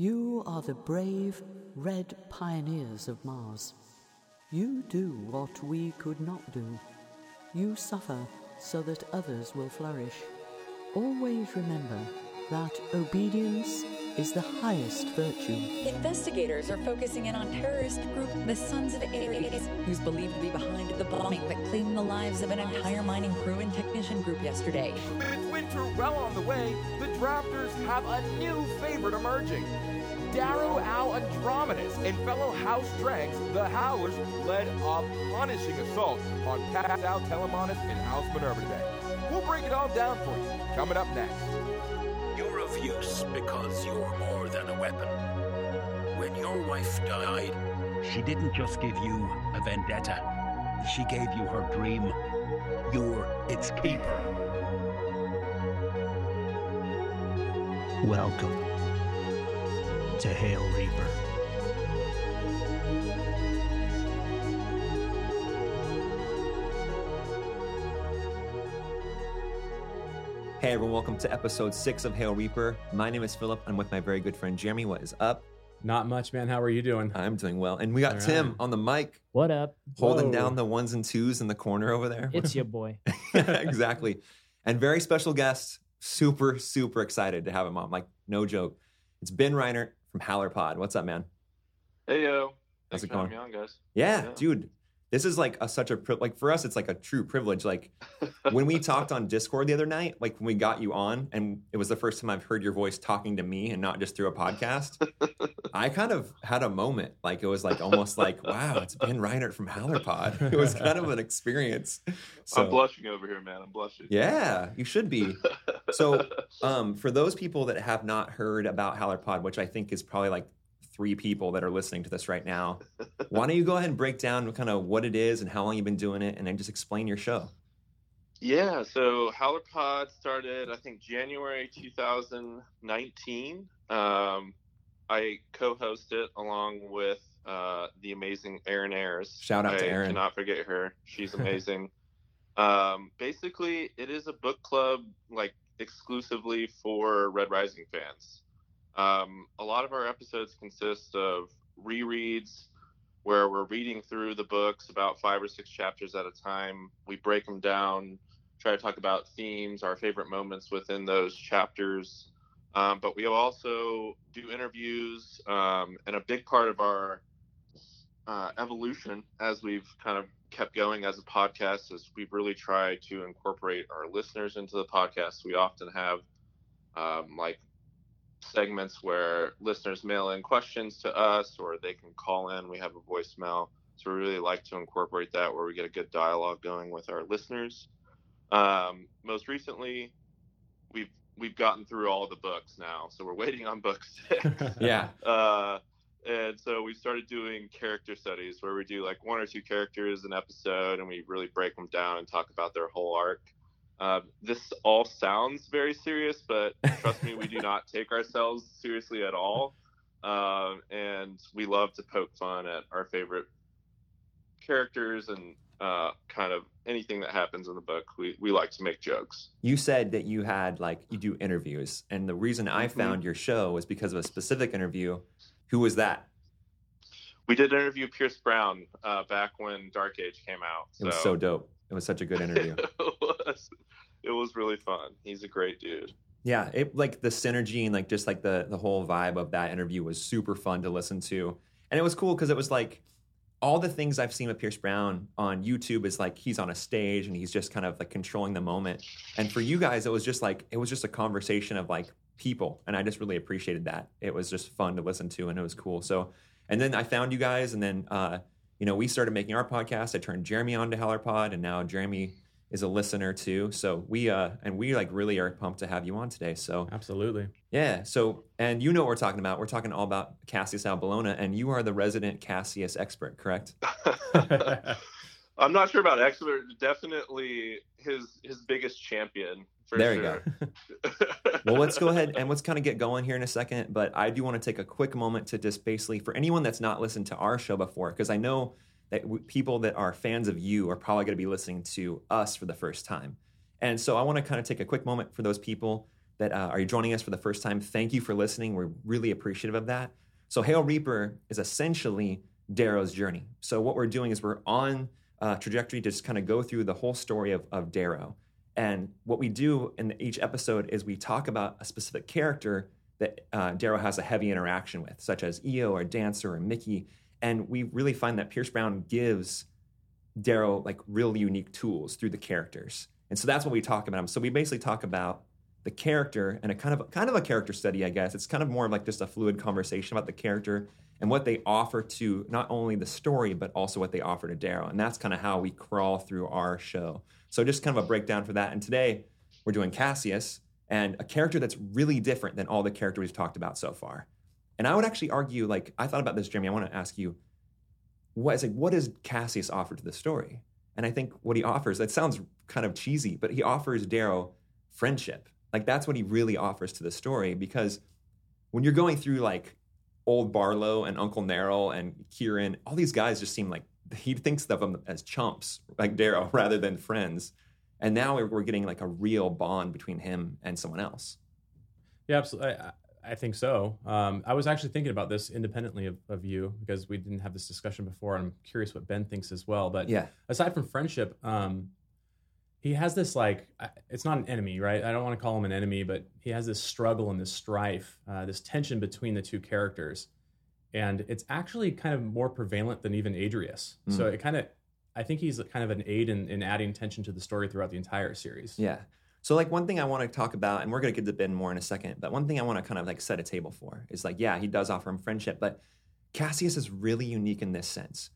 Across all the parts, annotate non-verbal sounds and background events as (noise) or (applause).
You are the brave, red pioneers of Mars. You do what we could not do. You suffer so that others will flourish. Always remember that obedience is the highest virtue. Investigators are focusing in on terrorist group the Sons of Ares, who's believed to be behind the bombing that claimed the lives of an entire mining crew and technician group yesterday. With winter well on the way, the drafters have a new favorite emerging. Darrow Al Andromedus and fellow House Dregs, the Howlers, led a punishing assault on Cal Telemanus and House Minerva today. We'll break it all down for you, coming up next. Use because you're more than a weapon. When your wife died, she didn't just give you a vendetta. She gave you her dream. You're its keeper. Welcome to Hail Reaper. Hey everyone, welcome to episode six of Hail Reaper. My name is Philip. I'm with my very good friend Jeremy. What is up? Not much, man. How are you doing? I'm doing well. And we got All Tim right. on the mic What up? holding Whoa. down the ones and twos in the corner over there. It's your (laughs) boy. (laughs) exactly. And very special guest. Super, super excited to have him on. Like, no joke. It's Ben Reiner from Howler Pod. What's up, man? Hey yo, How's thanks it for having going? me on, guys. Yeah, Yeah. dude. This is like a, such a like for us. It's like a true privilege. Like (laughs) when we talked on Discord the other night, like when we got you on, and it was the first time I've heard your voice talking to me and not just through a podcast. (laughs) I kind of had a moment. Like it was like almost like, wow, it's Ben Reinert from Howlerpod. (laughs) It was kind of an experience. So I'm blushing over here, man. I'm blushing. yeah, you should be. So um, for those people that have not heard about Howlerpod, which I think is probably like three people that are listening to this right now, why don't you go ahead and break down kind of what it is and how long you've been doing it, and then just explain your show. yeah, so Howler Pod started, I think, January 2019. Um, I co-host it along with uh, the amazing Erin Ayers. Shout out I to Erin. Cannot forget her. She's (laughs) amazing. um, basically, it is a book club like exclusively for Red Rising fans. Um, a lot of our episodes consist of rereads where we're reading through the books about five or six chapters at a time. We break them down, try to talk about themes, our favorite moments within those chapters. Um, but we also do interviews, um, and a big part of our uh, evolution as we've kind of kept going as a podcast is we've really tried to incorporate our listeners into the podcast. We often have um, like segments where listeners mail in questions to us or they can call in. We have a voicemail. So we really like to incorporate that where we get a good dialogue going with our listeners. Um, most recently, we've we've gotten through all the books now, so we're waiting on book six. (laughs) (laughs) Yeah, uh, and so we started doing character studies where we do like one or two characters an episode, and we really break them down and talk about their whole arc. Uh, this all sounds very serious, but trust me, we do not (laughs) take ourselves seriously at all. Um, and we love to poke fun at our favorite characters and uh, kind of anything that happens in the book. We, we like to make jokes. you said that you had like you do interviews, and the reason I Mhm. found your show was because of a specific interview. Who was that? We did an interview Pierce Brown uh, back when Dark Age came out. It was so dope. It was such a good interview. (laughs) it was it was really fun. He's a great dude. Yeah, it like the synergy and like just like the the whole vibe of that interview was super fun to listen to, and it was cool because it was like all the things I've seen with Pierce Brown on YouTube is like he's on a stage and he's just kind of like controlling the moment, and for you guys it was just like it was just a conversation of like people, and I just really appreciated that. It was just fun to listen to, and it was cool. So, and then I found you guys, and then uh, you know we started making our podcast. I turned Jeremy on to Howler Pod, and now Jeremy is a listener too. So we uh and we like really are pumped to have you on today. So Absolutely. yeah. So and you know what we're talking about. We're talking all about Cassius Al Bellona, and you are the resident Cassius expert, correct? (laughs) (laughs) I'm not sure about expert. Definitely his his biggest champion. For There you go. (laughs) well, let's go ahead and let's kind of get going here in a second. But I do want to take a quick moment to just basically, for anyone that's not listened to our show before, because I know that w- people that are fans of you are probably going to be listening to us for the first time. And so I want to kind of take a quick moment for those people that uh, are joining us for the first time, thank you for listening. We're really appreciative of that. So, Hail Reaper is essentially Darrow's journey. So, what we're doing is we're on a trajectory to just kind of go through the whole story of, of Darrow. And what we do in each episode is we talk about a specific character that uh, Darrow has a heavy interaction with, such as Eo or Dancer or Mickey. And we really find that Pierce Brown gives Darrow like real unique tools through the characters. And so that's what we talk about. So we basically talk about the character and a kind of kind of a character study, I guess. It's kind of more of like just a fluid conversation about the character and what they offer to not only the story but also what they offer to Darrow. And that's kind of how we crawl through our show. So just kind of a breakdown for that. And today we're doing Cassius and a character that's really different than all the characters we've talked about so far. And I would actually argue, like I thought about this, Jeremy. I want to ask you, what is like, what does Cassius offer to the story? And I think what he offers, that sounds kind of cheesy, but he offers Darrow friendship. Like that's what he really offers to the story because when you're going through like old Barlow and Uncle Narol and Kieran, all these guys just seem like he thinks of them as chumps, like Darrow, (laughs) rather than friends. And now we're getting like a real bond between him and someone else. Yeah, absolutely. I, I think so. Um, I was actually thinking about this independently of, of, you because we didn't have this discussion before. I'm curious what Ben thinks as well. But yeah, aside from friendship, um, he has this like it's not an enemy, right? I don't want to call him an enemy, but he has this struggle and this strife, uh, this tension between the two characters, and it's actually kind of more prevalent than even Adrius. Mm. So it kind of, I think he's kind of an aid in, in adding tension to the story throughout the entire series. Yeah. So like one thing I want to talk about, and we're going to get to Ben more in a second, but one thing I want to kind of like set a table for is like, yeah, he does offer him friendship, but Cassius is really unique in this sense.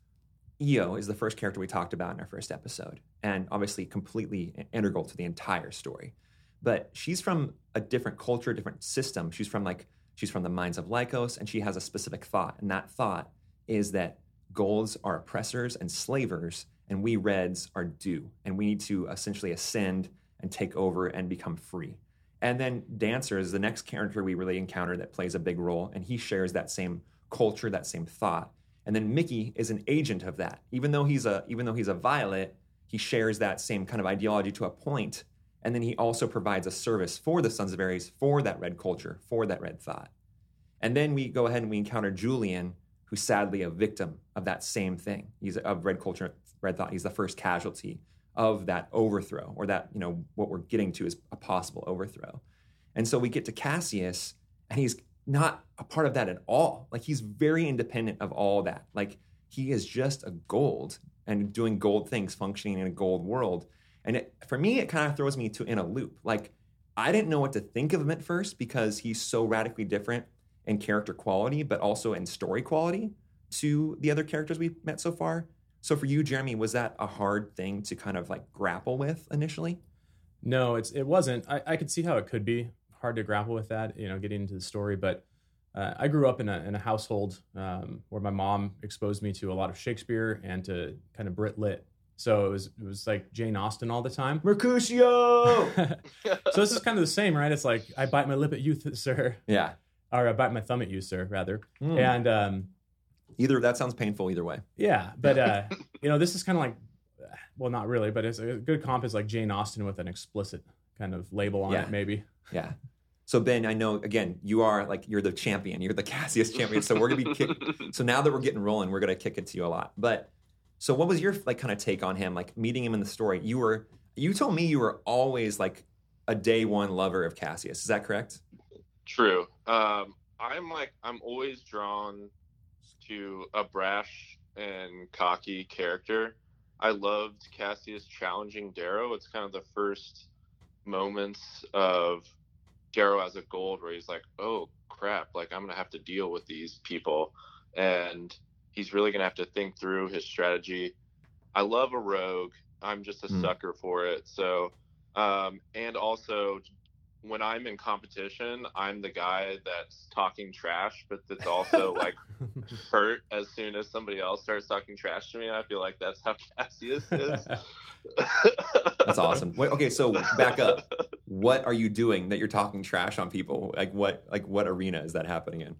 Eo is the first character we talked about in our first episode, and obviously completely integral to the entire story. But she's from a different culture, different system. She's from like she's from the minds of Lykos, and she has a specific thought, and that thought is that golds are oppressors and slavers, and we reds are due, and we need to essentially ascend and take over and become free. And then Dancer is the next character we really encounter that plays a big role, and he shares that same culture, that same thought. And then Mickey is an agent of that. Even though he's a even though he's a violet, he shares that same kind of ideology to a point. And then he also provides a service for the Sons of Ares, for that red culture, for that red thought. And then we go ahead and we encounter Julian, who's sadly a victim of that same thing. He's of red culture, red thought. He's the first casualty of that overthrow, or that, you know, what we're getting to is a possible overthrow. And so we get to Cassius, and he's not a part of that at all. Like he's very independent of all that. Like he is just a gold and doing gold things, functioning in a gold world. And it, for me, it kind of throws me to in a loop. Like I didn't know what to think of him at first because he's so radically different in character quality, but also in story quality to the other characters we've met so far. So for you, Jeremy, was that a hard thing to kind of like grapple with initially? No, it's it wasn't. I, I could see how it could be hard to grapple with that, you know, getting into the story. But uh, I grew up in a, in a household um, where my mom exposed me to a lot of Shakespeare and to kind of Brit lit. So it was it was like Jane Austen all the time. Mercutio. (laughs) so this is kind of the same, right? It's like I bite my lip at you, (laughs) sir. Yeah. Or I bite my thumb at you, sir. Rather. Mm. And um, Either that sounds painful either way. Yeah, but uh, you know, this is kind of like, well, not really, but it's a good comp is like Jane Austen with an explicit kind of label on yeah. it, maybe. Yeah. So Ben, I know again you are like you're the champion, you're the Cassius champion. So we're gonna be kick- (laughs) so now that we're getting rolling, we're gonna kick it to you a lot. But so what was your like kind of take on him, like meeting him in the story? You were you told me you were always like a day one lover of Cassius. Is that correct? True. Um, I'm like I'm always drawn to a brash and cocky character. I loved Cassius challenging Darrow. It's kind of the first moments of Darrow as a gold where he's like, oh crap, like I'm gonna have to deal with these people, and he's really gonna have to think through his strategy. I love a rogue. I'm just a mm. sucker for it. So, um, and also when I'm in competition, I'm the guy that's talking trash, but that's also (laughs) like hurt as soon as somebody else starts talking trash to me. I feel like that's how (laughs) Cassius is. that's awesome. Wait, okay, so back up. (laughs) What are you doing that you're talking trash on people? Like what? Like what arena is that happening in?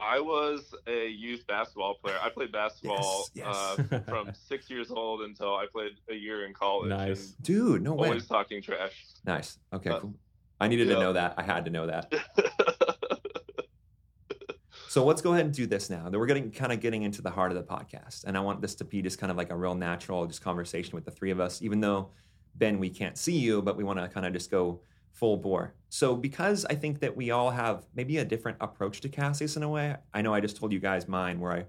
I was a youth basketball player. I played basketball yes, yes. Uh, from six years old until I played a year in college. Nice, dude. No way. Always talking trash. Nice. Okay. cool. I needed Yeah. to know that. I had to know that. (laughs) So let's go ahead and do this now. Then we're getting kind of getting into the heart of the podcast, and I want this to be just kind of like a real natural, just conversation with the three of us. Even though Ben, we can't see you, but we want to kind of just go full bore. So because I think that we all have maybe a different approach to Cassius in a way. I know I just told you guys mine, where I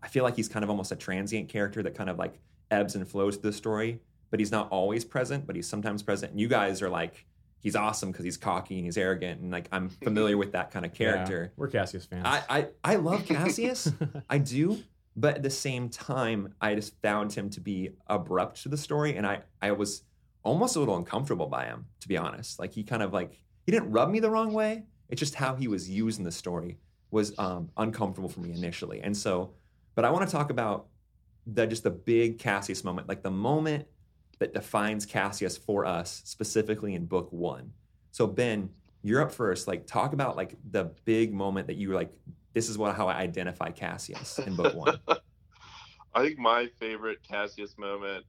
I feel like he's kind of almost a transient character that kind of like ebbs and flows through the story, but he's not always present, but he's sometimes present. And you guys are like. He's awesome because he's cocky and he's arrogant, and like I'm (laughs) familiar with that kind of character. Yeah, we're Cassius fans. I, I, I love (laughs) Cassius. I do. But at the same time, I just found him to be abrupt to the story. And I, I was almost a little uncomfortable by him, to be honest. Like he kind of like, he didn't rub me the wrong way. It's just how he was used in the story was um, uncomfortable for me initially. And so, but I want to talk about the just the big Cassius moment, like the moment that defines Cassius for us, specifically in book one. So Ben, you're up first. Like, talk about like the big moment that you were like, this is what how I identify Cassius in book one. (laughs) I think my favorite Cassius moment,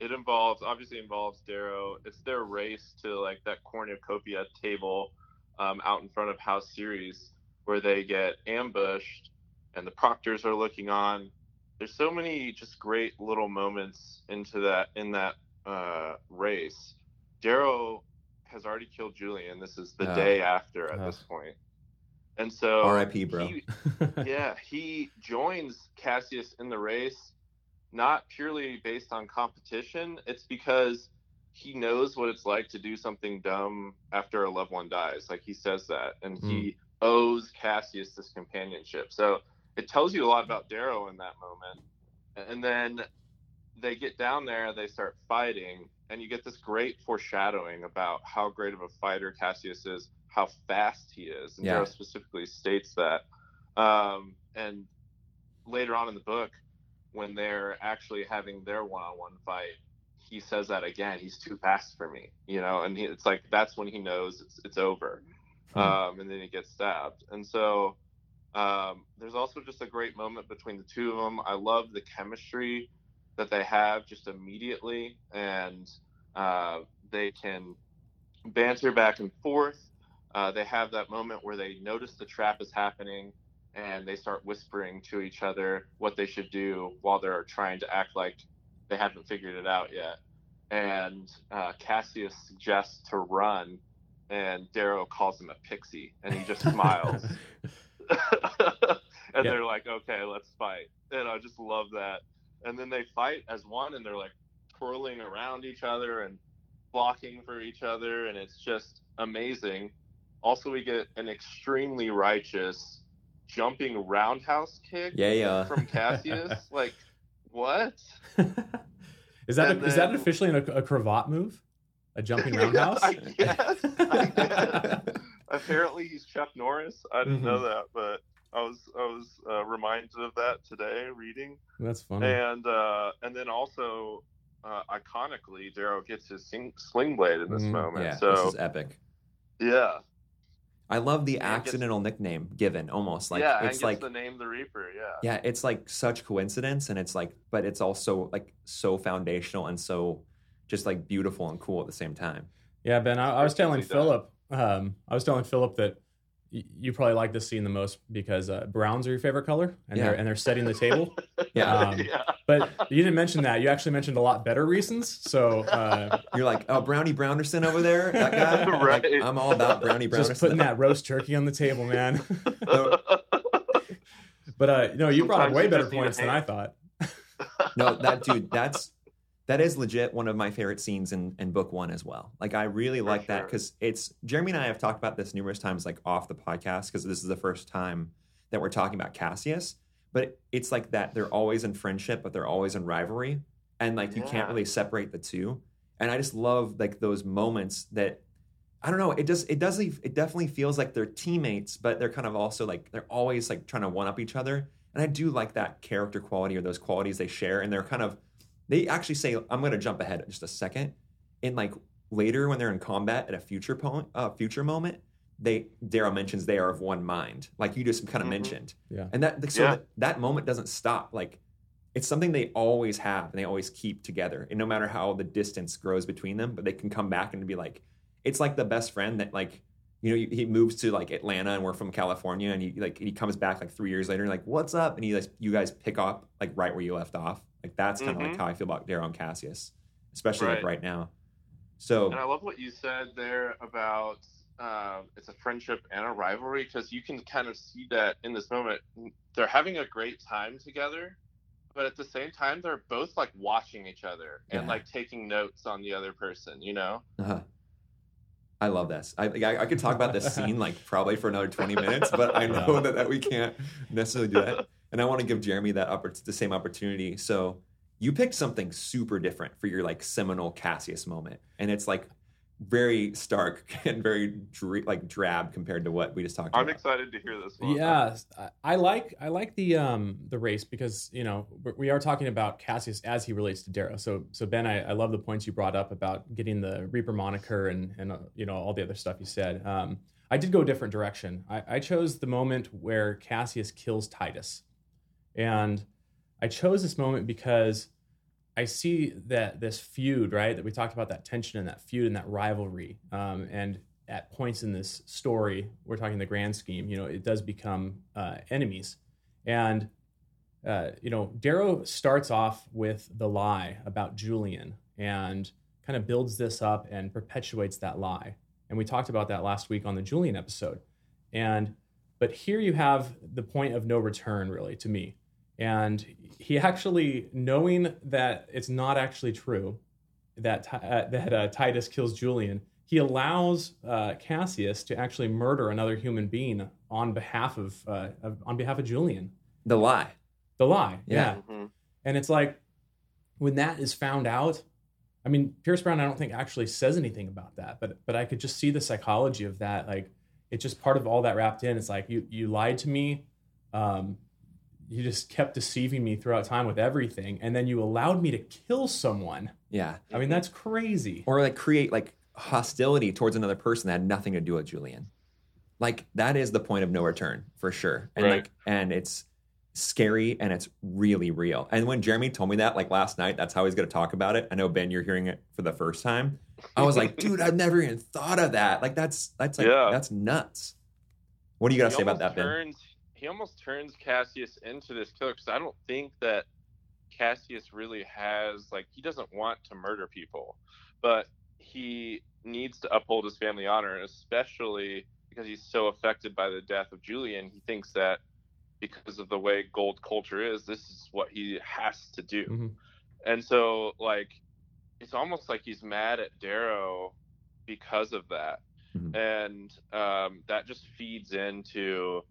it involves obviously involves Darrow. It's their race to like that cornucopia table um, out in front of House Ceres where they get ambushed and the proctors are looking on. There's so many just great little moments into that in that uh, race. Darrow has already killed Julian. This is the Oh. day after at Oh. this point. And so R.I.P., bro. he- (laughs) yeah, he joins Cassius in the race, not purely based on competition. It's because he knows what it's like to do something dumb after a loved one dies. Like he says that, and he owes Cassius this companionship. So it tells you a lot about Darrow in that moment. And then they get down there, they start fighting, and you get this great foreshadowing about how great of a fighter Cassius is, how fast he is. And Yeah. Darrow specifically states that. Um, and later on in the book, when they're actually having their one-on-one fight, he says that again. He's too fast for me, you know, and he, it's like that's when he knows it's it's over, Hmm. um, and then he gets stabbed. And so um, there's also just a great moment between the two of them. I love the chemistry that they have just immediately, and uh, they can banter back and forth. Uh, they have that moment where they notice the trap is happening and they start whispering to each other what they should do while they're trying to act like they haven't figured it out yet. And uh, Cassius suggests to run, and Darrow calls him a pixie, and he just smiles. (laughs) (laughs) and Yeah. they're like, okay, let's fight. And I just love that. And then they fight as one, and they're like twirling around each other and blocking for each other, and it's just amazing. Also, we get an extremely righteous jumping roundhouse kick Yeah, yeah. from Cassius. (laughs) like, what? (laughs) is that And is that officially a, a cravat move? A jumping (laughs) roundhouse? I guess. I guess. Apparently, he's Chuck Norris. I didn't know Mm-hmm. that, but I was I was uh, reminded of that today reading. That's funny. and uh, and then also uh, iconically, Darrow gets his sing- sling blade in this Mhm. moment. Yeah, so this is epic. yeah, I love the And gets- accidental nickname given, almost like yeah, and it's gets like the name the Reaper. Yeah, yeah, it's like such coincidence, and it's like, but it's also like so foundational and so just like beautiful and cool at the same time. Yeah, Ben, I, I was telling Philip, um, I was telling Philip that y- you probably like this scene the most because uh, browns are your favorite color, and Yeah. they're and they're setting the table. (laughs) Yeah, Um, yeah. But you didn't mention that. You actually mentioned a lot better reasons. So uh, (laughs) you're like, oh, Brownie Brownerson over there, that guy. (laughs) Like, Right. I'm all about Brownie Brownerson. just putting that roast turkey on the table, man. But uh, no, you brought up way better just need a points than I thought. no, that dude, that's that is legit one of my favorite scenes in, in book one as well. Like I really For like that because it's Jeremy and I have talked about this numerous times, like off the podcast, because this is the first time that we're talking about Cassius. But it's like that they're always in friendship, but they're always in rivalry, and like you can't really separate the two. And I just love like those moments that I don't know. It just it doesn't it definitely feels like they're teammates, but they're kind of also like they're always like trying to one up each other. And I do like that character quality or those qualities they share. And they're kind of they actually say I'm going to jump ahead just a second. In like later when they're in combat at a future point, uh, future moment, they Darrow mentions they are of one mind, like you just kind of Mhm. mentioned. Yeah. And that so Yeah. that, that moment doesn't stop. Like it's something they always have and they always keep together. And no matter how the distance grows between them, but they can come back and be like, it's like the best friend that like you know he moves to like Atlanta and we're from California and he like he comes back like three years later and like what's up and he like you guys pick up like right where you left off like that's kind of Mhm. like how I feel about Darrow and Cassius especially like Right. right now so And I love what you said there about um, it's a friendship and a rivalry because you can kind of see that in this moment. They're having a great time together, but at the same time, they're both like watching each other and like taking notes on the other person, you know? uh I love this. I, I I could talk about this (laughs) scene like probably for another twenty minutes, but I (laughs) know that, that we can't necessarily do that. (laughs) And I want to give Jeremy that oppor- the same opportunity. So you picked something super different for your like seminal Cassius moment, and it's like very stark (laughs) and very dr- like drab compared to what we just talked about. I'm excited to hear this one. Yeah, I- I like I like the um the race because you know we- we are talking about Cassius as he relates to Darrow. So so Ben, I, I love the points you brought up about getting the Reaper moniker and and uh, you know all the other stuff you said. Um, I did go a different direction. I, I chose the moment where Cassius kills Titus, and I chose this moment because I see that this feud, right, that we talked about that tension and that feud and that rivalry, um, and at points in this story, we're talking the grand scheme, you know, it does become uh, enemies, and uh, you know, Darrow starts off with the lie about Julian and kind of builds this up and perpetuates that lie, and we talked about that last week on the Julian episode, and but here you have the point of no return, really, to me and he actually knowing that it's not actually true that uh, that uh, Titus kills Julian, he allows uh, Cassius to actually murder another human being on behalf of, uh, of on behalf of Julian. the lie. The lie, Yeah. yeah. Mhm. And it's like when that is found out. I mean, Pierce Brown, I don't think actually says anything about that, but but I could just see the psychology of that. Like it's just part of all that wrapped in. It's like you you lied to me. Um, you just kept deceiving me throughout time with everything, and then you allowed me to kill someone. Yeah, I mean, that's crazy. or like create like hostility towards another person that had nothing to do with Julian. Like that is the point of no return for sure. And Right. like and it's scary and it's really real. And when Jeremy told me that like last night, that's how he's going to talk about it. I know Ben you're hearing it for the first time. I was like, dude, I've never even thought of that. Like that's that's like Yeah. that's nuts. What do you got to say about almost that, Ben? turns, He almost turns Cassius into this killer because I don't think that Cassius really has like he doesn't want to murder people, but he needs to uphold his family honor, especially because he's so affected by the death of Julian, he thinks that because of the way gold culture is, this is what he has to do. Mhm. And so like it's almost like he's mad at Darrow because of that. Mhm. And um, that just feeds into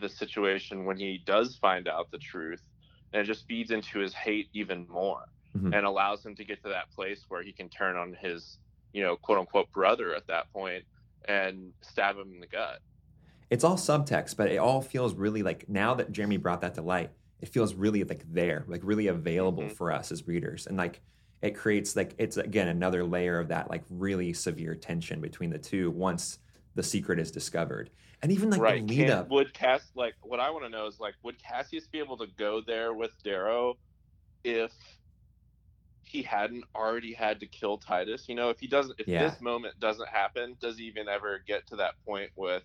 the situation when he does find out the truth. And it just feeds into his hate even more Mhm. and allows him to get to that place where he can turn on his, you know, quote unquote brother at that point and stab him in the gut. it's all subtext, but it all feels really like now that Jeremy brought that to light, it feels really like there, like really available Mhm. for us as readers. And like it creates like it's again another layer of that like really severe tension between the two once the secret is discovered. And even like right. the lead Can- up. Would Cass like what I want to know is like would Cassius be able to go there with Darrow if he hadn't already had to kill Titus? You know, if he doesn't if Yeah. this moment doesn't happen, does he even ever get to that point with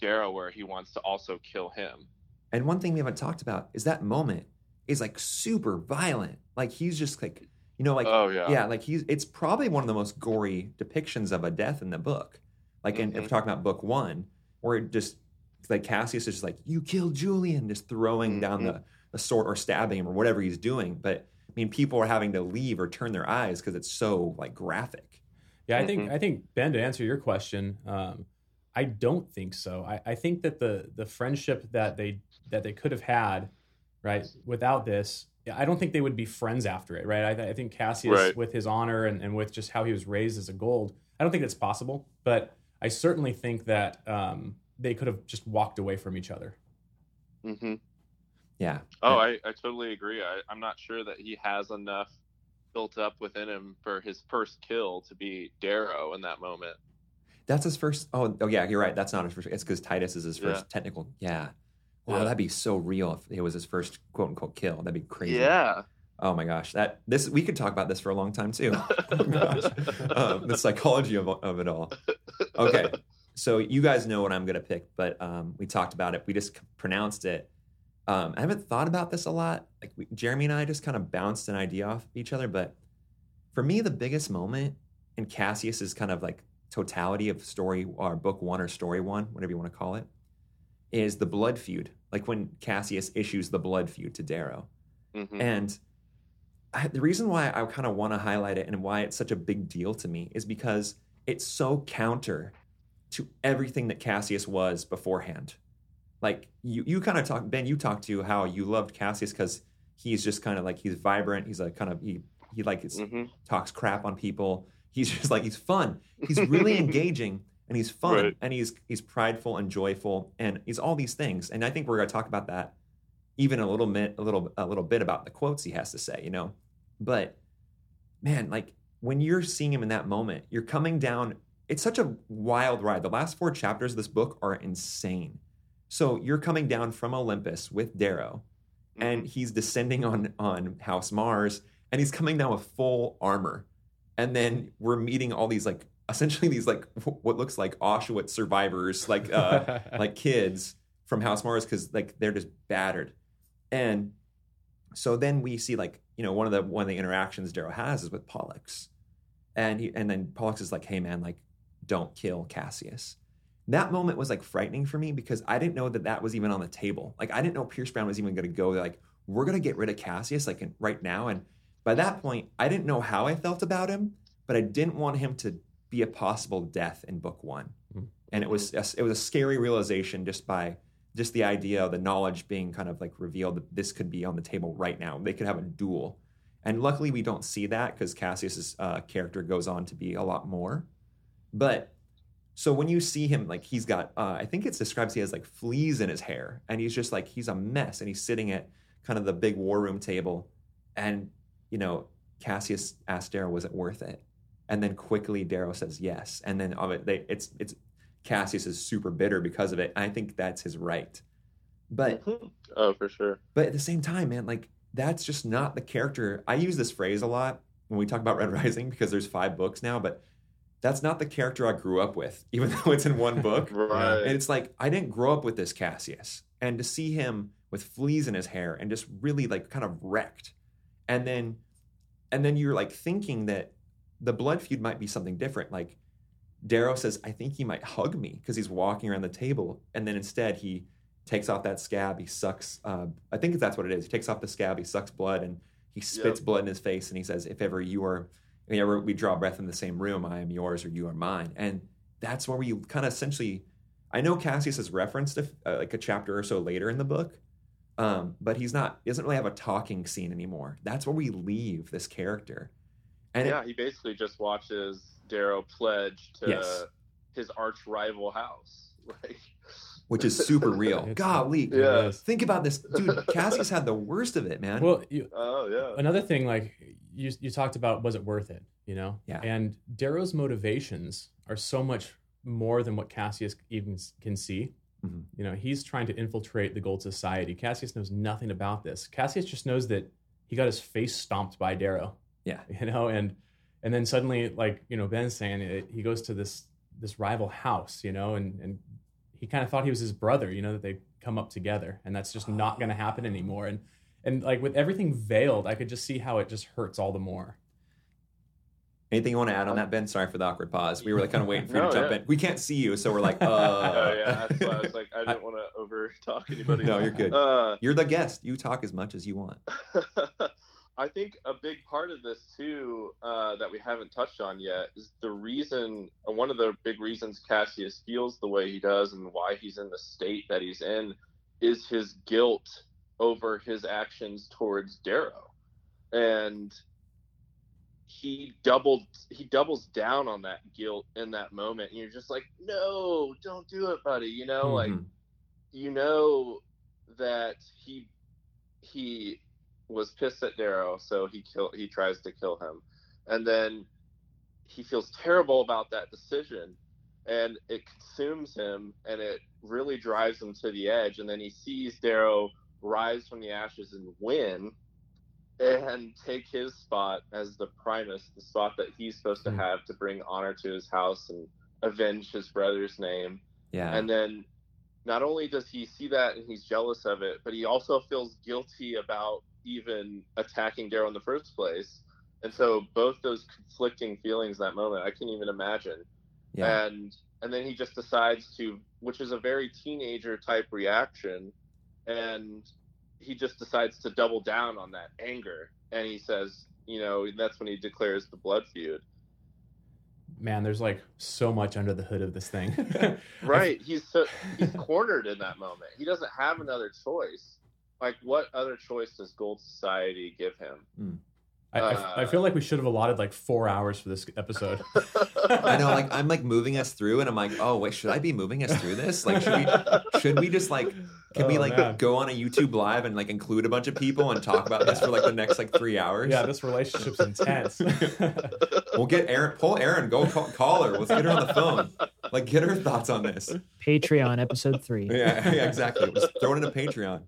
Darrow where he wants to also kill him? And one thing we haven't talked about is that moment is like super violent. Like he's just like you know like oh yeah. yeah, like he's it's probably one of the most gory depictions of a death in the book. Like in, if we're talking about book one, where it just like Cassius is just like, You killed Julian, just throwing down Mhm. the, the sword or stabbing him or whatever he's doing. But I mean people are having to leave or turn their eyes because it's so like graphic. Yeah, I think Mhm. I think Ben to answer your question, um, I don't think so. I, I think that the the friendship that they that they could have had, right, without this, I don't think they would be friends after it, right? I, I think Cassius, Right. with his honor and, and with just how he was raised as a gold, I don't think that's possible. But I certainly think that um, they could have just walked away from each other. Mm-hmm. Yeah. Oh, I, I totally agree. I, I'm not sure that he has enough built up within him for his first kill to be Darrow in that moment. That's his first oh oh yeah, you're right. That's not his first it's because Titus is his first Yeah. technical yeah. Wow, Yeah. that'd be so real if it was his first quote unquote kill. That'd be crazy. Yeah. Oh my gosh, that this we could talk about this for a long time too. (laughs) (laughs) oh gosh, um, the psychology of, of it all. Okay, so you guys know what I'm gonna pick, but um, we talked about it. We just pronounced it. Um, I haven't thought about this a lot. Like we, Jeremy and I just kind of bounced an idea off each other, but for me, the biggest moment in Cassius's kind of like totality of story or book one or story one, whatever you want to call it, is the blood feud. Like when Cassius issues the blood feud to Darrow. Mhm. And I, the reason why I kind of want to highlight it and why it's such a big deal to me is because it's so counter to everything that Cassius was beforehand. Like you, you kind of talk, Ben. You talked to how you loved Cassius because he's just kind of like he's vibrant. He's like kind of he he like Mhm. talks crap on people. He's (laughs) just like he's fun. He's really engaging and he's fun (laughs) Right. and he's he's prideful and joyful and he's all these things. And I think we're going to talk about that even a little bit a little a little bit about the quotes he has to say, you know. But man, like when you're seeing him in that moment, you're coming down it's such a wild ride. The last four chapters of this book are insane. So you're coming down from Olympus with Darrow and he's descending on on House Mars, and he's coming down with full armor, and then we're meeting all these like essentially these like what looks like Auschwitz survivors, like uh, (laughs) like kids from House Mars, because like they're just battered, and so then we see like you know one of the one of the interactions Darrow has is with Pollux, and he and then Pollux is like, hey man, like don't kill Cassius. That moment was like frightening for me because I didn't know that that was even on the table. Like I didn't know Pierce Brown was even going to go like we're going to get rid of Cassius like in, right now. And by that point, I didn't know how I felt about him, but I didn't want him to be a possible death in book one. Mhm. And it was a, it was a scary realization just by just the idea of the knowledge being kind of like revealed that this could be on the table right now. They could have a duel. And luckily, we don't see that because Cassius's uh, character goes on to be a lot more. But so when you see him, like he's got, uh, I think it's describes he has like fleas in his hair, and he's just like he's a mess, and he's sitting at kind of the big war room table, and you know Cassius asked Darrow, "Was it worth it?" And then quickly Darrow says yes, and then of it, they, it's it's Cassius is super bitter because of it. I think that's his right, but Mhm. oh, for sure. but at the same time, man, like that's just not the character. I use this phrase a lot when we talk about Red (laughs) Rising because there's five books now, but that's not the character I grew up with, (laughs) even though it's in one book. (laughs) Right. And it's like I didn't grow up with this Cassius, and to see him with fleas in his hair and just really like kind of wrecked, and then and then you're like thinking that the blood feud might be something different. Like Darrow says, I think he might hug me because he's walking around the table, and then instead he takes off that scab. He sucks. Uh, I think that's what it is. He takes off the scab. He sucks blood, and he spits Yep. blood in his face, and he says, "If ever you are, if ever we draw breath in the same room, I am yours, or you are mine." And that's where we kind of essentially. I know Cassius is referenced a, uh, like a chapter or so later in the book, um, but he's not. He doesn't really have a talking scene anymore. That's where we leave this character. And it- yeah, he basically just watches Darrow pledge to Yes. his arch rival house. (laughs) Like, which is super (laughs) real. Golly, Yeah. think about this, dude. (laughs) Cassius had the worst of it, man. Well, you, oh yeah. another thing, like you, you talked about, was it worth it? You know, Yeah. And Darrow's motivations are so much more than what Cassius even can see. Mhm. You know, he's trying to infiltrate the Gold Society. Cassius knows nothing about this. Cassius just knows that he got his face stomped by Darrow. Yeah. You know, and and then suddenly, like you know, Ben's saying, it, he goes to this this rival house. You know, and and he kind of thought he was his brother. You know, that they come up together, and that's just not going to happen anymore. And and like with everything veiled, I could just see how it just hurts all the more. Anything you want to add on that, Ben? Sorry for the awkward pause. We were like kind of waiting for you No, to jump yeah. in. We can't see you, so we're like, (laughs) uh. oh yeah, that's why I was like, I (laughs) didn't want to over talk anybody. No, you're good. Uh, You're the guest. You talk as much as you want. (laughs) I think a big part of this too uh, that we haven't touched on yet is the reason. uh, One of the big reasons Cassius feels the way he does and why he's in the state that he's in is his guilt over his actions towards Darrow, and he doubled he doubles down on that guilt in that moment. And you're just like, no, don't do it, buddy. You know, like Mhm. you know that he he was pissed at Darrow, so he kill he tries to kill him, and then he feels terrible about that decision, and it consumes him, and it really drives him to the edge, and then he sees Darrow rise from the ashes and win, and take his spot as the Primus, the spot that he's supposed to Hmm. have to bring honor to his house and avenge his brother's name. Yeah. And then not only does he see that and he's jealous of it, but he also feels guilty about even attacking Darrow in the first place. And so both those conflicting feelings that moment, I can't even imagine. yeah. And and then he just decides to, which is a very teenager type reaction, and he just decides to double down on that anger. And he says, you know, that's when he declares the blood feud. Man, there's like so much under the hood of this thing. (laughs) Right. (laughs) He's so, he's cornered in that moment. He doesn't have another choice. Like, what other choice does Gold Society give him? Hmm. I, I, uh, I feel like we should have allotted like four hours for this episode. (laughs) I know, like I'm like moving us through, and I'm like, oh wait, should I be moving us through this? Like, should we should we just like can we Oh, like man. go on a YouTube live and like include a bunch of people and talk about this for like the next like three hours? yeah, this relationship's intense. (laughs) We'll get Erin, pull Erin, go call, call her. Let's get her on the phone. Like, get her thoughts on this. Patreon episode three. Yeah, yeah, exactly. Just throw it in a Patreon.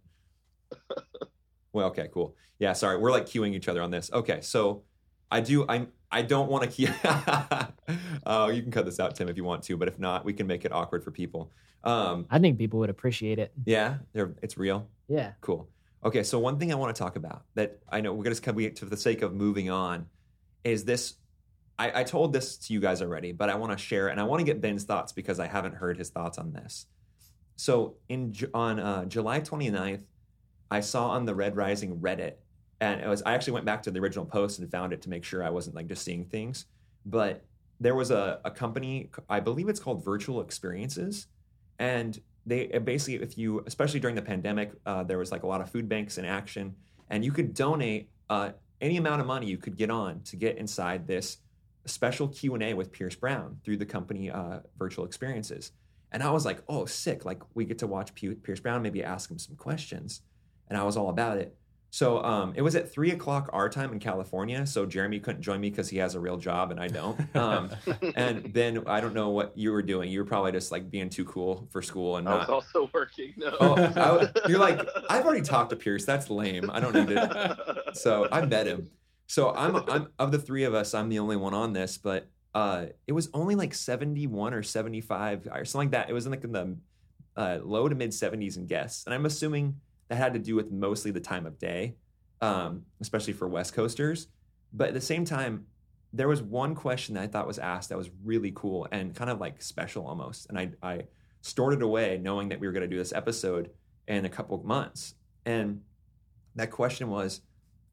Well, okay, cool. Yeah, sorry, we're like queuing each other on this. Okay, so I do. I I don't want to keep. uh, you can cut this out, Tim, if you want to, but if not, we can make it awkward for people. Um, I think people would appreciate it. yeah, they're, it's real. Yeah. Cool. Okay, so one thing I want to talk about that I know we're going to come to the sake of moving on is this. I, I told this to you guys already, but I want to share and I want to get Ben's thoughts because I haven't heard his thoughts on this. So in on uh, July 29th, I saw on the Red Rising Reddit, and it was I actually went back to the original post and found it to make sure I wasn't like just seeing things. But there was a, a company, I believe it's called Virtual Experiences, and they uh, basically, if you, especially during the pandemic, uh, there was like a lot of food banks in action, and you could donate uh, any amount of money you could get on to get inside this special Q and A with Pierce Brown through the company uh, Virtual Experiences. And I was like, oh, sick! Like we get to watch Pierce Brown, maybe ask him some questions, and I was all about it. So um, it was at three o'clock our time in California. So Jeremy couldn't join me because he has a real job and I don't. Um, (laughs) and then I don't know what you were doing. You were probably just like being too cool for school and I was not. also (laughs) working. No. Oh, you're like I've already talked to Pierce. That's lame. I don't need it. (laughs) So I met him. So I'm I'm of the three of us, I'm the only one on this, but uh, it was only like 71 or 75 or something like that. It was in like in the uh, low to mid 70s in guests, and I'm assuming that had to do with mostly the time of day, um, especially for West Coasters. But at the same time, there was one question that I thought was asked that was really cool and kind of like special almost, and I I stored it away knowing that we were going to do this episode in a couple of months, and that question was,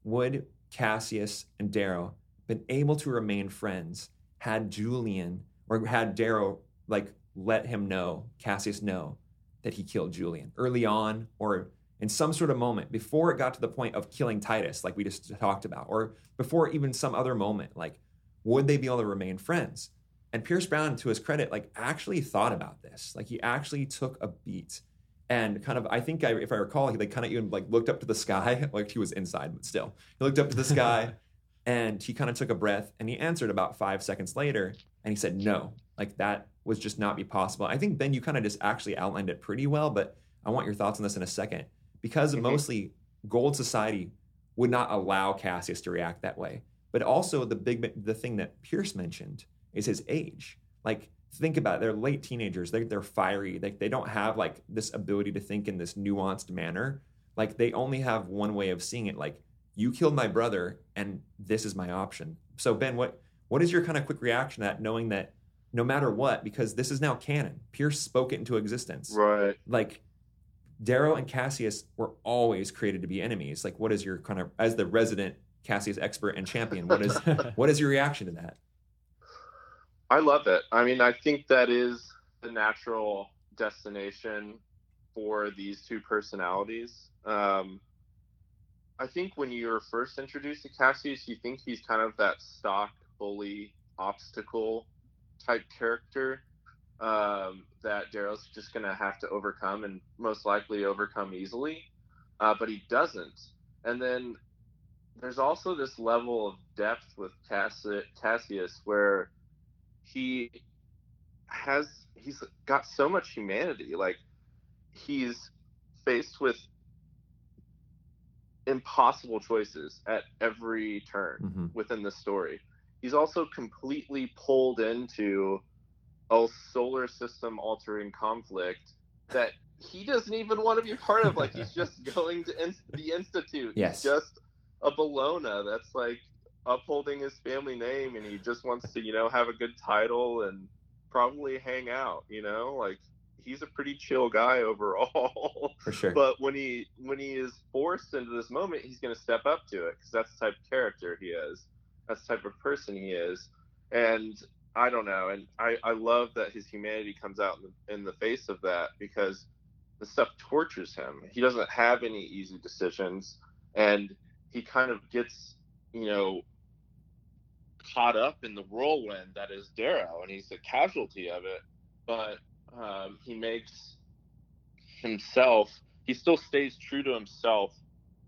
would Cassius and Darrow been able to remain friends had Julian or had Darrow like let him know, Cassius know that he killed Julian early on or in some sort of moment before it got to the point of killing Titus, like we just talked about, or before even some other moment, like would they be able to remain friends? And Pierce Brown, to his credit, like actually thought about this. Like he actually took a beat and kind of, I think I, if I recall, he like kind of even like looked up to the sky, (laughs) like he was inside, but still, he looked up to the sky (laughs) and he kind of took a breath and he answered about five seconds later and he said no like that was just not be possible i think ben you kind of just actually outlined it pretty well but i want your thoughts on this in a second because mm-hmm. mostly gold society would not allow cassius to react that way. But also the big the thing that pierce mentioned is his age. Like think about it. They're late teenagers. They're, they're fiery. They, they don't have like this ability to think in this nuanced manner. Like they only have one way of seeing it like you killed my brother and this is my option. So ben what what is your kind of quick reaction to that knowing that no matter what because this is now canon pierce spoke it into existence. Right. like darrow and cassius were always created to be enemies like what is your kind of as the resident cassius expert and champion what is (laughs) what is your reaction to that I love it. I mean, I think that is the natural destination for these two personalities. Um, I think when you're first introduced to Cassius, you think he's kind of that stock bully obstacle type character um, that Darrow's just going to have to overcome and most likely overcome easily. Uh, but he doesn't. And then there's also this level of depth with Cassi- Cassius where he has he's got so much humanity like he's faced with impossible choices at every turn Mhm. within the story. He's also completely pulled into a solar system altering conflict that he doesn't even want to be part of. Like he's (laughs) just going to in- the institute. Yes. He's just a Bellona that's like upholding his family name, and he just wants to, you know, have a good title and probably hang out. You know, like he's a pretty chill guy (laughs) overall. For sure. But when he when he is forced into this moment, he's going to step up to it because that's the type of character he is. That's the type of person he is. And I don't know. And I, I love that his humanity comes out in the, in the face of that because the stuff tortures him. He doesn't have any easy decisions. And he kind of gets, you know, caught up in the whirlwind that is Darrow. And he's a casualty of it. But um, he makes himself he still stays true to himself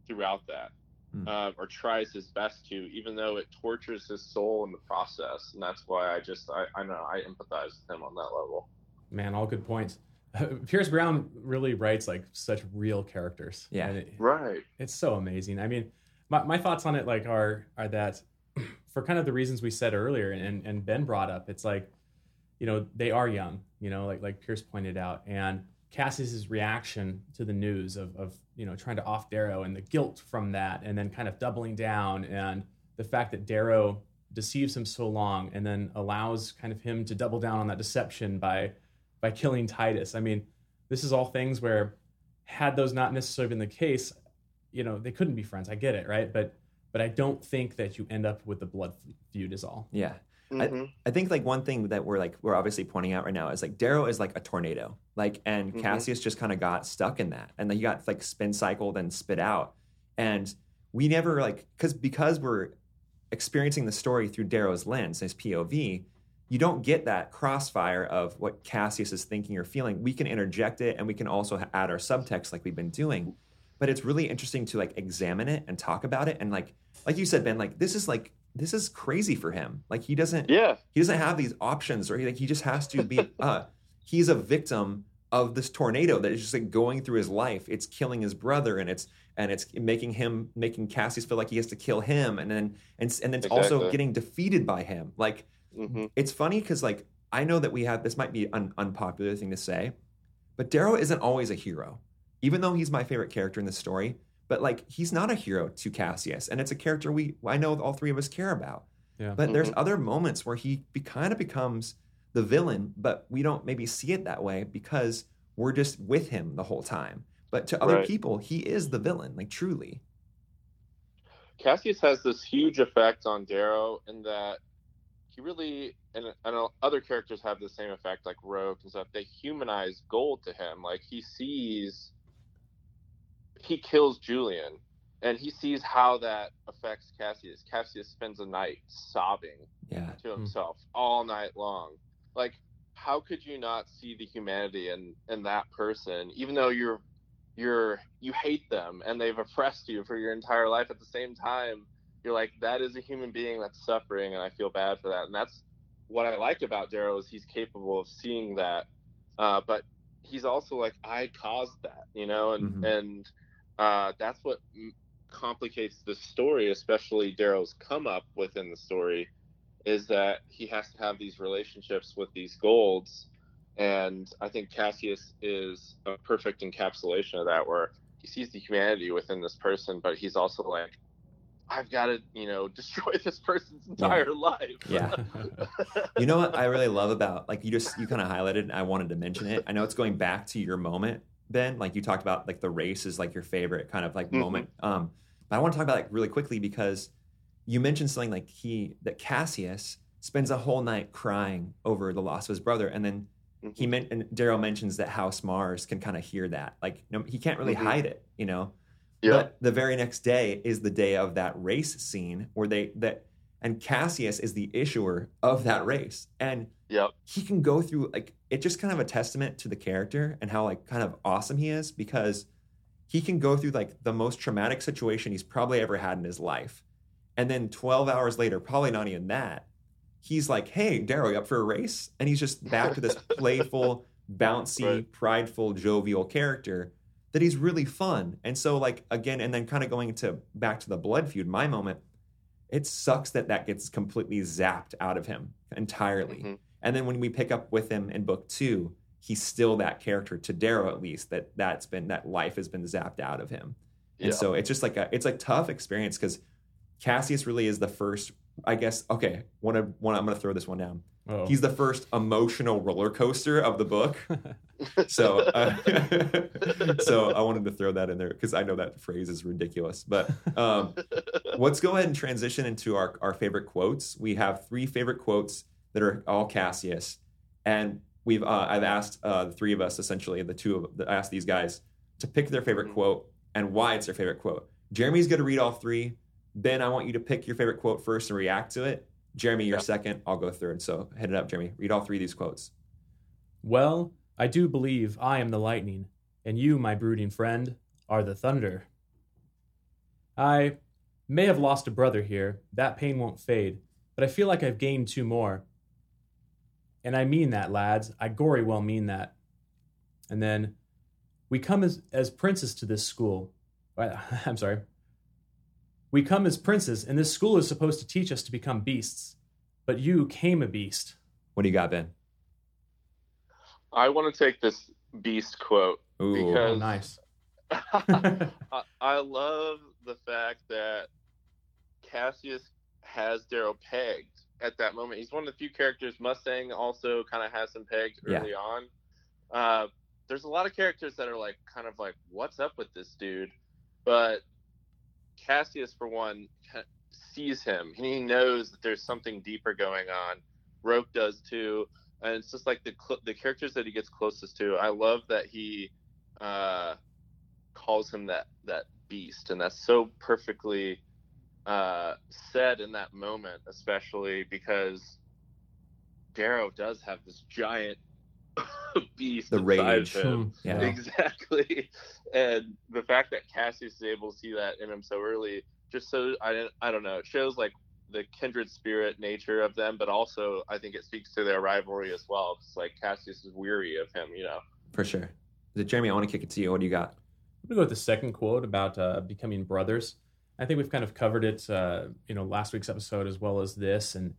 throughout that Hmm. uh, or tries his best to even though it tortures his soul in the process and that's why i just i, I know i empathize with him on that level Man, all good points. (laughs) Pierce Brown really writes like such real characters. Yeah. And it- right it's so amazing. I mean, my, my thoughts on it like are are that (clears throat) for kind of the reasons we said earlier and, and Ben brought up, it's like, you know, they are young, you know, like like Pierce pointed out. And Cassius's reaction to the news of of, you know, trying to off Darrow and the guilt from that and then kind of doubling down and the fact that Darrow deceives him so long and then allows kind of him to double down on that deception by by killing Titus. I mean, this is all things where had those not necessarily been the case, you know, they couldn't be friends. I get it, right? But but I don't think that you end up with the blood feud is all. yeah. Mhm. I think like one thing that we're like we're obviously pointing out right now is like Darrow is like a tornado, like and Mhm. Cassius just kind of got stuck in that, and then he got like spin cycled and spit out, and we never like because because we're experiencing the story through Darrow's lens, his POV, you don't get that crossfire of what Cassius is thinking or feeling. We can interject it, and we can also add our subtext like we've been doing, but it's really interesting to like examine it and talk about it, and like like you said, Ben, like this is like this is crazy for him. Like he doesn't yeah. he doesn't have these options or he like he just has to be (laughs) uh he's a victim of this tornado that is just like going through his life. It's killing his brother and it's and it's making him making cassius feel like he has to kill him and then and, and it's also getting defeated by him. Like hmm it's funny because like i know that we have this might be an unpopular thing to say but darrow isn't always a hero. Even though he's my favorite character in the story but like he's not a hero to cassius and it's a character we i know all three of us care about Yeah. but there's mm-hmm. other moments where he be, kind of becomes the villain, but we don't maybe see it that way because we're just with him the whole time. But to other Right. people, he is the villain, like truly. cassius has this huge effect on darrow in that he really and I know other characters have the same effect like Roque and stuff they humanize gold to him like he sees he kills julian and he sees how that affects cassius cassius spends a night sobbing Yeah. to himself all night long. Like, how could you not see the humanity in in that person, even though you're you're you hate them and they've oppressed you for your entire life? At the same time, you're like, that is a human being that's suffering, and I feel bad for that. And that's what I like about Darrow is he's capable of seeing that, uh, but he's also like, I caused that, you know, and Mhm. and uh, that's what m- complicates the story, especially Darrow's come up within the story is that he has to have these relationships with these golds and i think cassius is a perfect encapsulation of that where he sees the humanity within this person but he's also like i've got to you know (laughs) destroy this person's entire life Yeah. (laughs) You know what I really love about like you just you kind of highlighted and I wanted to mention it. I know it's going back to your moment, Ben. Like you talked about like the race is like your favorite kind of like Mhm. moment. Um, but I want to talk about like really quickly because you mentioned something like he that Cassius spends a whole night crying over the loss of his brother, and then he meant and Darrow mentions that House Mars can kind of hear that. Like no, he can't really Mhm. hide it, you know. yeah But the very next day is the day of that race scene where they that and Cassius is the issuer of that race. And yep he can go through like it's just kind of a testament to the character and how like kind of awesome he is because he can go through like the most traumatic situation he's probably ever had in his life. And then 12 hours later, probably not even that, he's like, Hey, Darrow, you up for a race? And he's just back to this (laughs) playful, bouncy, Right. prideful, jovial character that he's really fun. And so like again, and then kind of going to back to the blood feud, my moment, it sucks that that gets completely zapped out of him entirely. Mhm. And then when we pick up with him in book two, he's still that character to Darrow at least that that's been that life has been zapped out of him. And Yeah. so it's just like a it's a tough experience because Cassius really is the first. I guess okay. One of one. I'm going to throw this one down. Oh. He's the first emotional roller coaster of the book. (laughs) So, uh, (laughs) so I wanted to throw that in there because I know that phrase is ridiculous. But um, (laughs) let's go ahead and transition into our, our favorite quotes. We have three favorite quotes that are all Cassius, and we've uh, I've asked uh, the three of us essentially the two of I asked these guys to pick their favorite quote and why it's their favorite quote. Jeremy's going to read all three. Ben, I want you to pick your favorite quote first and react to it. Jeremy, you're Yeah. second. I'll go third. So head it up, Jeremy. Read all three of these quotes. Well, I do believe I am the lightning, and you, my brooding friend, are the thunder. I may have lost a brother here. That pain won't fade, but I feel like I've gained two more. And I mean that, lads. I gory well mean that. And then, we come as, as princes to this school. (laughs) I'm sorry. We come as princes, and this school is supposed to teach us to become beasts. But you came a beast. What do you got, Ben? I want to take this beast quote Ooh, Because- Oh, nice. (laughs) (laughs) I, I love the fact that Cassius has Darrow pegged at that moment. He's one of the few characters. Mustang also kind of has him pegged Yeah. early on. Uh, there's a lot of characters that are like, kind of like, what's up with this dude? But Cassius, for one, sees him. He knows that there's something deeper going on. Roque does too, and it's just like the cl- the characters that he gets closest to. I love that he uh, calls him that that beast, and that's so perfectly uh, said in that moment, especially because Darrow does have this giant (laughs) beast The rage. of him. Hmm. Yeah. Exactly, (laughs) and the fact that Cassius is able to see that in him so early, just so I I don't know, it shows like the kindred spirit nature of them, but also I think it speaks to their rivalry as well. It's like Cassius is weary of him, you know. For sure. Is it Jeremy? I want to kick it to you. What do you got? I'm gonna go with the second quote about uh, becoming brothers. I think we've kind of covered it, uh, you know, last week's episode as well as this, and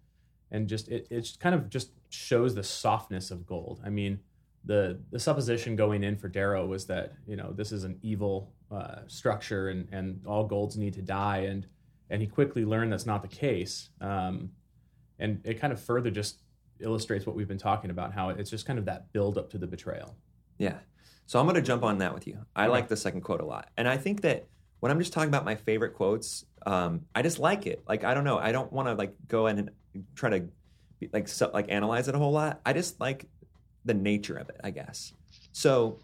and just it it just kind of just shows the softness of gold. I mean, the the supposition going in for Darrow was that you know this is an evil uh, structure and and all golds need to die, and and he quickly learned that's not the case. Um, and it kind of further just illustrates what we've been talking about, how it's just kind of that build up to the betrayal. Yeah. So I'm going to jump on that with you. I Okay. like the second quote a lot. And I think that when I'm just talking about my favorite quotes, um, I just like it. Like, I don't know. I don't want to like go in and try to be, like, so, like analyze it a whole lot. I just like the nature of it, I guess. So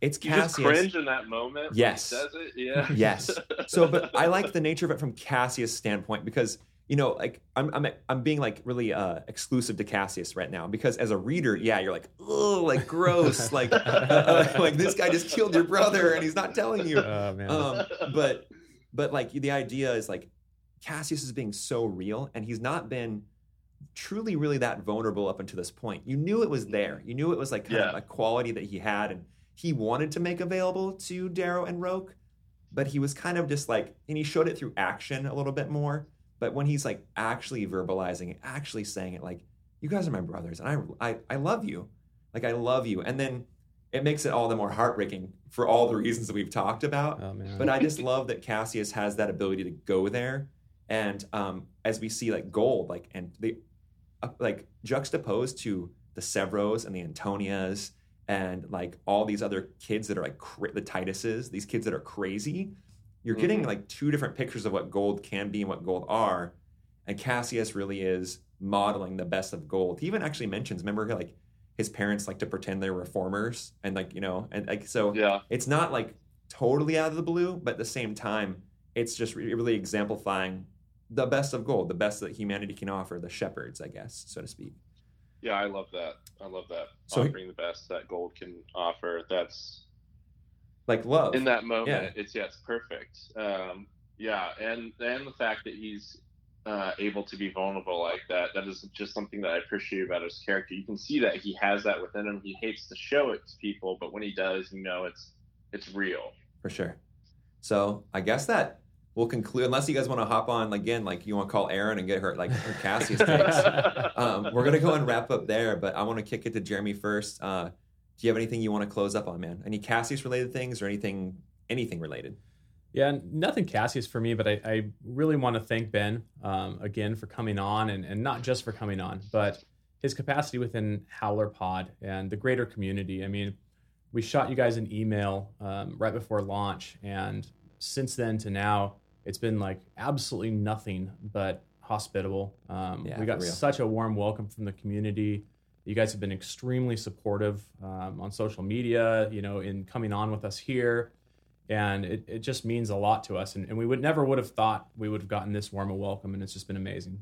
it's Cassius. You just cringe in that moment. when Yes. he says it. Yeah. yes. So, but (laughs) I like the nature of it from Cassius' standpoint because you know, like I'm I'm I'm being like really uh, exclusive to Cassius right now because as a reader, yeah, you're like, oh, like gross, (laughs) like uh, like this guy just killed your brother and he's not telling you. (laughs) Oh. Um, but but like the idea is like Cassius is being so real and he's not been truly really that vulnerable up until this point. You knew it was there. You knew it was like kind of a quality that he had and he wanted to make available to Darrow and Roque, but he was kind of just like and he showed it through action a little bit more. But when he's like actually verbalizing it, actually saying it like, you guys are my brothers and I I, I love you. Like I love you. And then it makes it all the more heartbreaking for all the reasons that we've talked about. oh. But I just love that Cassius has that ability to go there, and um, as we see like gold, like and the uh, like juxtaposed to the Sevros and the Antonias and like all these other kids that are like cra- the Tituses, these kids that are crazy. You're getting Mhm. like two different pictures of what gold can be and what gold are, and Cassius really is modeling the best of gold. He even actually mentions, remember, like his parents like to pretend they're reformers, and like you know, and like so Yeah. it's not like totally out of the blue, but at the same time, it's just re- really exemplifying the best of gold, the best that humanity can offer, the shepherds, I guess, so to speak. Yeah, I love that. I love that. So- Offering the best that gold can offer. That's Like love. in that moment. Yeah. It's yeah, it's perfect. Um, yeah, and and the fact that he's uh, able to be vulnerable like that. That is just something that I appreciate about his character. You can see that he has that within him. He hates to show it to people, but when he does, you know, it's it's real. for sure. So I guess that will conclude. Unless you guys want to hop on again, like you want to call Erin and get her like her Cassius (laughs) takes. um, we're gonna go and wrap up there, but I want to kick it to Jeremy first. Uh, do you have anything you want to close up on, man? Any Cassius related things or anything anything related? Yeah, nothing Cassius for me, but I, I really want to thank Ben um, again for coming on, and, and not just for coming on, but his capacity within Howler Pod and the greater community. I mean, we shot you guys an email um, right before launch, and since then to now, it's been like absolutely nothing but hospitable. Um, Yeah, we got such a warm welcome from the community. You guys have been extremely supportive um, on social media, you know, in coming on with us here and it, it just means a lot to us and, and we would never would have thought we would have gotten this warm a welcome and it's just been amazing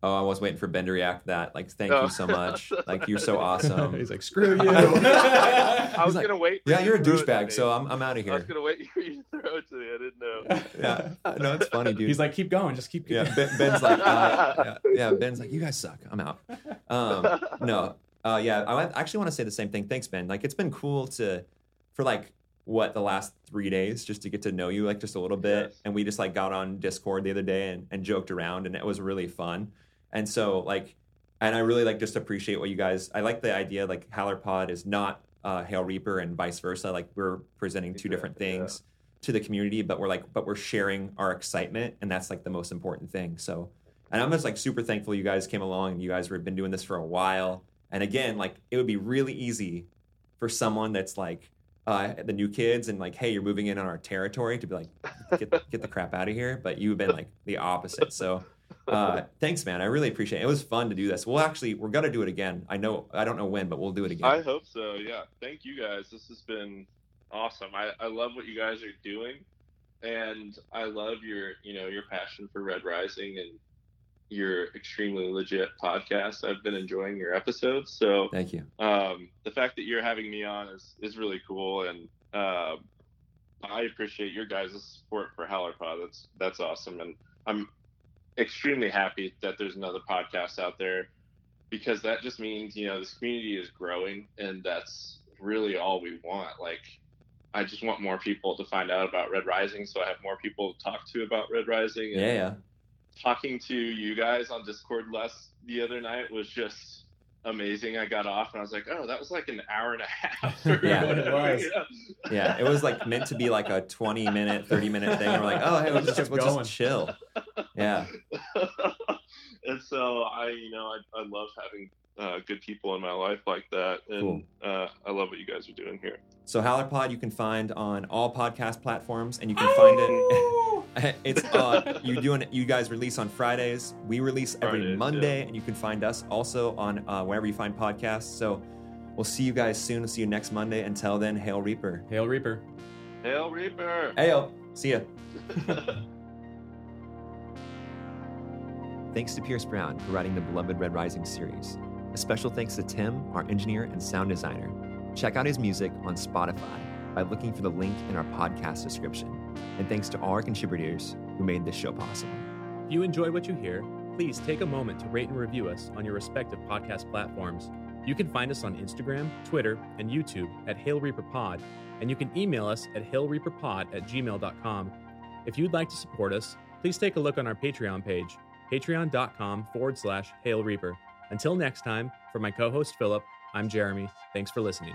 Oh, I was waiting for Ben to react to that. Like, thank Oh. you so much. (laughs) Like, you're so awesome. he's like screw you (laughs) I was like, gonna wait. yeah, you you're a to throw it to douchebag, so I'm I'm out of I was here. gonna wait for you to throw it to me. I didn't know. (laughs) Yeah, no, it's funny, dude. he's like keep going just keep yeah, ben, Ben's like, uh, (laughs) yeah, yeah, Ben's like, you guys suck. I'm out. Um, no, uh, yeah, I actually want to say the same thing. Thanks, Ben. Like, it's been cool to, for like, what the last three days, just to get to know you like just a little bit. Yes. And we just like got on Discord the other day and, and joked around, and it was really fun. And so like, and I really like just appreciate what you guys. I like the idea like Howler Pod is not uh, Hail Reaper and vice versa. Like we're presenting two different things yeah. To the community, but we're like, but we're sharing our excitement, and that's like the most important thing. So, and I'm just like super thankful you guys came along and you guys have been doing this for a while. And again, like it would be really easy for someone that's like uh, the new kids and like, hey, you're moving in on our territory to be like, get get the crap out of here. But you've been like the opposite. So. Uh, thanks, man. I really appreciate it. It was fun to do this. We'll actually, we're gonna do it again. I know, I don't know when, but we'll do it again. I hope so. Yeah. Thank you guys. This has been awesome. I, I love what you guys are doing, and I love your you know your passion for Red Rising and your extremely legit podcast. I've been enjoying your episodes. So Thank you. um, the fact that you're having me on is is really cool, and uh, I appreciate your guys' support for Howlerpod. That's that's awesome, and I'm extremely happy that there's another podcast out there because that just means you know this community is growing, and that's really all we want. Like, I just want more people to find out about Red Rising, so I have more people to talk to about Red Rising. and Yeah, yeah. talking to you guys on Discord last the other night was just amazing. I got off and I was like, oh, that was like an hour and a half. (laughs) or Yeah, it was. you know? Yeah, it was like meant to be like a 20 minute, 30 minute thing. We're like, oh, hey, we'll just, we'll just chill. Yeah. (laughs) and so I, you know, I, I love having uh, good people in my life like that, and uh, I love what you guys are doing here. So Howlerpod you can find on all podcast platforms, and you can find it. (laughs) it's uh, you doing you guys release on Fridays. We release every Fridays, Monday, and you can find us also on uh, wherever you find podcasts. So we'll see you guys soon. We'll see you next Monday. Until then, hail Reaper. hail reaper Hail Reaper! Hail. See ya. (laughs) Thanks to Pierce Brown for writing the beloved Red Rising series. A special thanks to Tim, our engineer and sound designer. Check out his music on Spotify by looking for the link in our podcast description. And thanks to all our contributors who made this show possible. if you enjoy what you hear please take a moment to rate and review us on your respective podcast platforms you can find us on instagram twitter and youtube at hail reaper pod and you can email us at hailreaperpod at gmail.com if you'd like to support us please take a look on our patreon page patreon.com forward slash hail reaper until next time for my co-host philip i'm jeremy. Thanks for listening